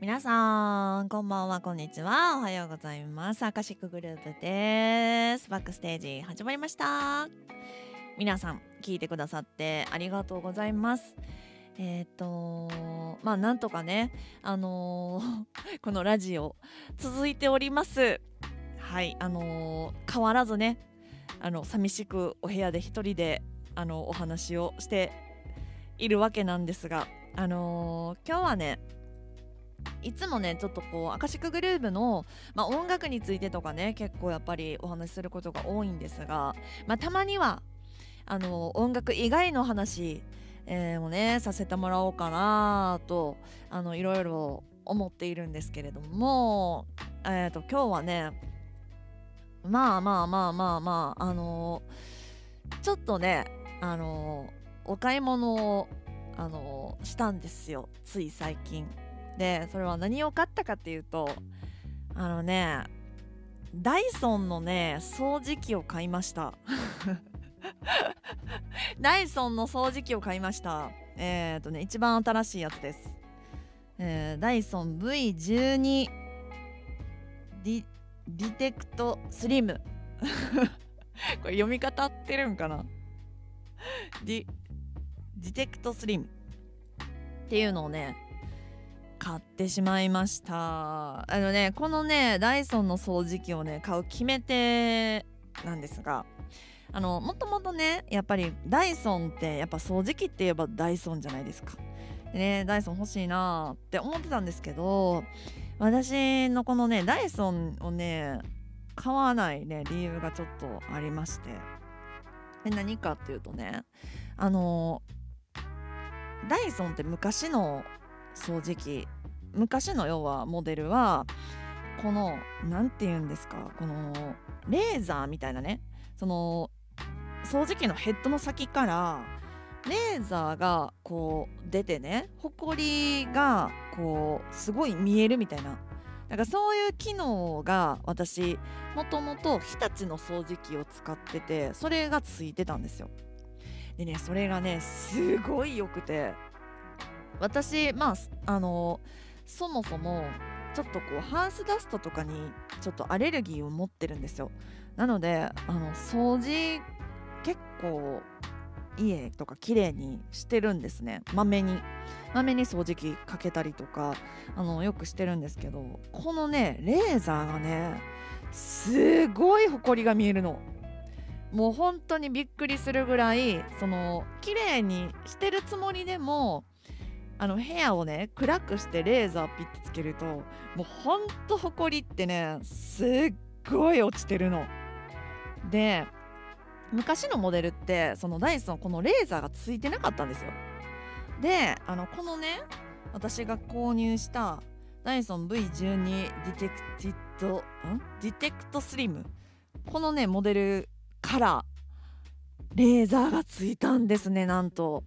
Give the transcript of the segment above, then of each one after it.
皆さんこんばんはこんにちは。おはようございます。アカシックグループです。バックステージ始まりました。皆さん聞いてくださってありがとうございます。えっ、ー、とまあなんとかねあのー、このラジオ続いております。はいあのー、変わらずねあの寂しくお部屋で一人であのお話をしているわけなんですがあの今日はねいつもねちょっとこうアカシックグルーヴの、まあ、音楽についてとかね結構やっぱりお話しすることが多いんですが、まあ、たまにはあの音楽以外の話、えー、をねさせてもらおうかなとあのいろいろ思っているんですけれども、えーと、今日はねまあまあまあまあまああのー、ちょっとねあのー、お買い物をあのー、したんですよつい最近。でそれは何を買ったかっていうとあのねダイソンのね掃除機を買いました。ダイソンの掃除機を買いました。えっ、ー、とね一番新しいやつです、えー、ダイソン V12 ディテクトスリム。これ読み方合ってるんかな？ディディテクトスリムっていうのをね買ってしまいました。あのねこのねダイソンの掃除機をね買う決め手なんですがあのもともとねやっぱりダイソンってやっぱ掃除機って言えばダイソンじゃないですか。でねダイソン欲しいなって思ってたんですけど私のこのねダイソンをね買わないね理由がちょっとありまして。で何かっていうとねあのダイソンって昔の掃除機昔の要はモデルはこの何て言うんですかこのレーザーみたいなね。その掃除機のヘッドの先からレーザーがこう出てねほこりがこうすごい見えるみたいな。なんかそういう機能が私もともと日立の掃除機を使っててそれがついてたんですよ。でねそれがねすごい良くて。私まああのそもそもちょっとこうハウスダストとかにちょっとアレルギーを持ってるんですよ。なのであの掃除結構家とか綺麗にしてるんですね。まめに。まめに掃除機かけたりとかあのよくしてるんですけどこのねレーザーがねすごいホコリが見えるの。もう本当にびっくりするぐらいその綺麗にしてるつもりでもあの部屋をね暗くしてレーザーピッてつけるともうほんとほこりってねすっごい落ちてるの。で昔のモデルってそのダイソンこのレーザーがついてなかったんですよ。であのこのね私が購入したダイソン V12 Detected ん？ Detect Slim このねモデルからレーザーがついたんですねなんと。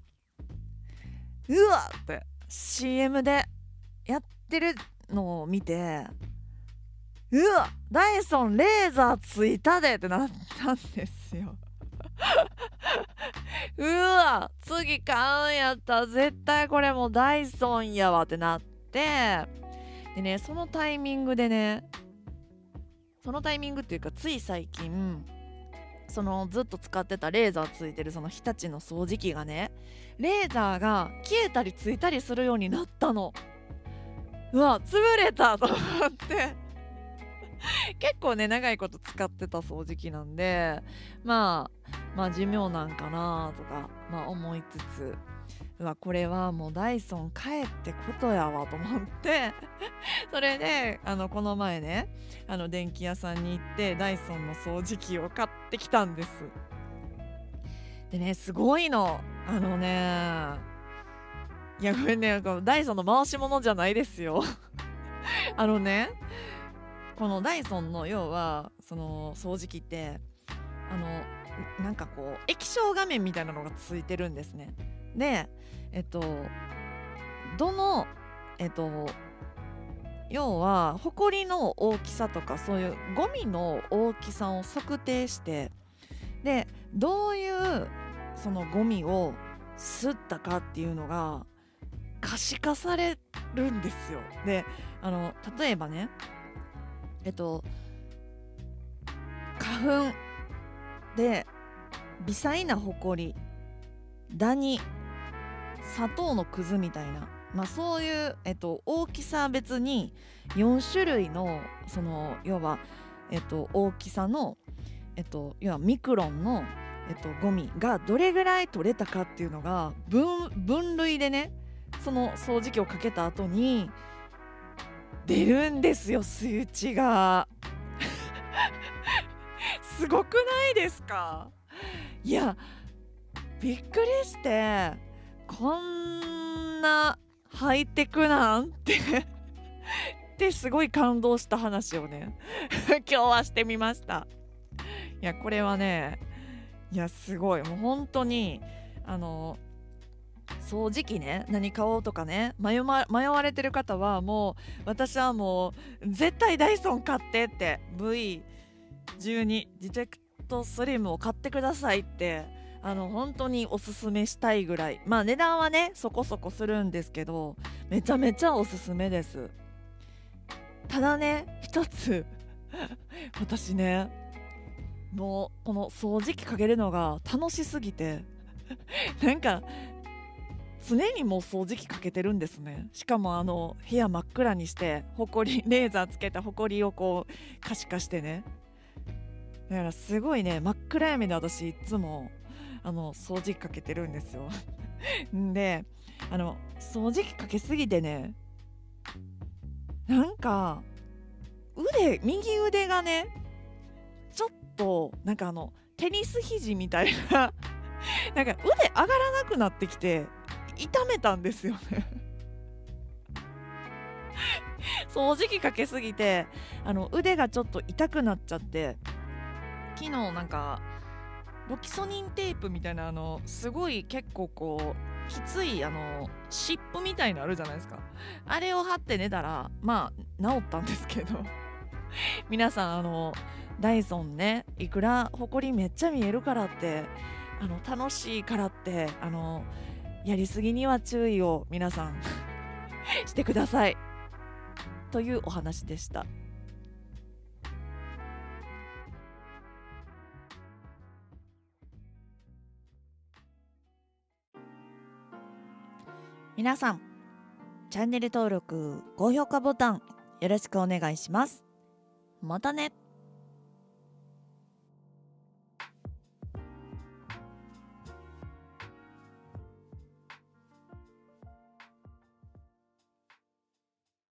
うわって CM でやってるのを見てうわダイソンレーザーついたでってなったんですよ。うわ次買うんやった。ら絶対これもうダイソンやわってなって。でねそのタイミングでねそのタイミングっていうかつい最近そのずっと使ってたレーザーついてるその日立の掃除機がねレーザーが消えたりついたりするようになったの。うわ潰れたと思って。結構ね長いこと使ってた掃除機なんでまあまあ寿命なんかなとか、まあ、思いつつ。うわこれはもうダイソン帰ってことやわと思って。それであのこの前ねあの電気屋さんに行ってダイソンの掃除機を買ってきたんです。でねすごいの。あのねいやごめんねダイソンの回し物じゃないですよ。あのねこのダイソンの要はその掃除機ってあのなんかこう液晶画面みたいなのがついてるんですね。でえっとどのえっと要は埃の大きさとかそういうゴミの大きさを測定してでどういうそのゴミを吸ったかっていうのが可視化されるんですよ。であの例えばねえっと花粉で微細なほこりダニ砂糖のくずみたいな、まあ、そういう、えっと、大きさ別に4種類のその要は、えっと、大きさの、えっと、要はミクロンの、えっと、ゴミがどれぐらい取れたかっていうのが分分類でねその掃除機をかけた後に出るんですよ数値が。すごくないですか？いやびっくりして。こんなハイテクなんてってすごい感動した話をね 今日はしてみました。いやこれはねいやすごい。もう本当にあの掃除機ね何買おうとかね迷,、ま、迷われてる方はもう私はもう絶対ダイソン買ってって V12 ディテクトスリムを買ってくださいってあの本当におすすめしたいぐらい。まあ値段はねそこそこするんですけどめちゃめちゃおすすめです。ただね一つ 私ねもうこの掃除機かけるのが楽しすぎて なんか常にもう掃除機かけてるんですね。しかもあの部屋真っ暗にしてほこりレーザーつけたほこりをこう可視化してね。だからすごいね真っ暗闇で私いつもあの掃除機かけてるんですよ。であの掃除機かけすぎてねなんか腕右腕がねちょっとなんかあのテニス肘みたいな なんか腕上がらなくなってきて痛めたんですよね。掃除機かけすぎてあの腕がちょっと痛くなっちゃって昨日なんかロキソニンテープみたいなあのすごい結構こうきついあの湿布みたいのあるじゃないですか。あれを貼って寝たらまあ治ったんですけど。皆さんあのダイソンねいくらほこりめっちゃ見えるからってあの楽しいからってあのやりすぎには注意を皆さん してください。というお話でした。皆さんチャンネル登録高評価ボタンよろしくお願いします。またね。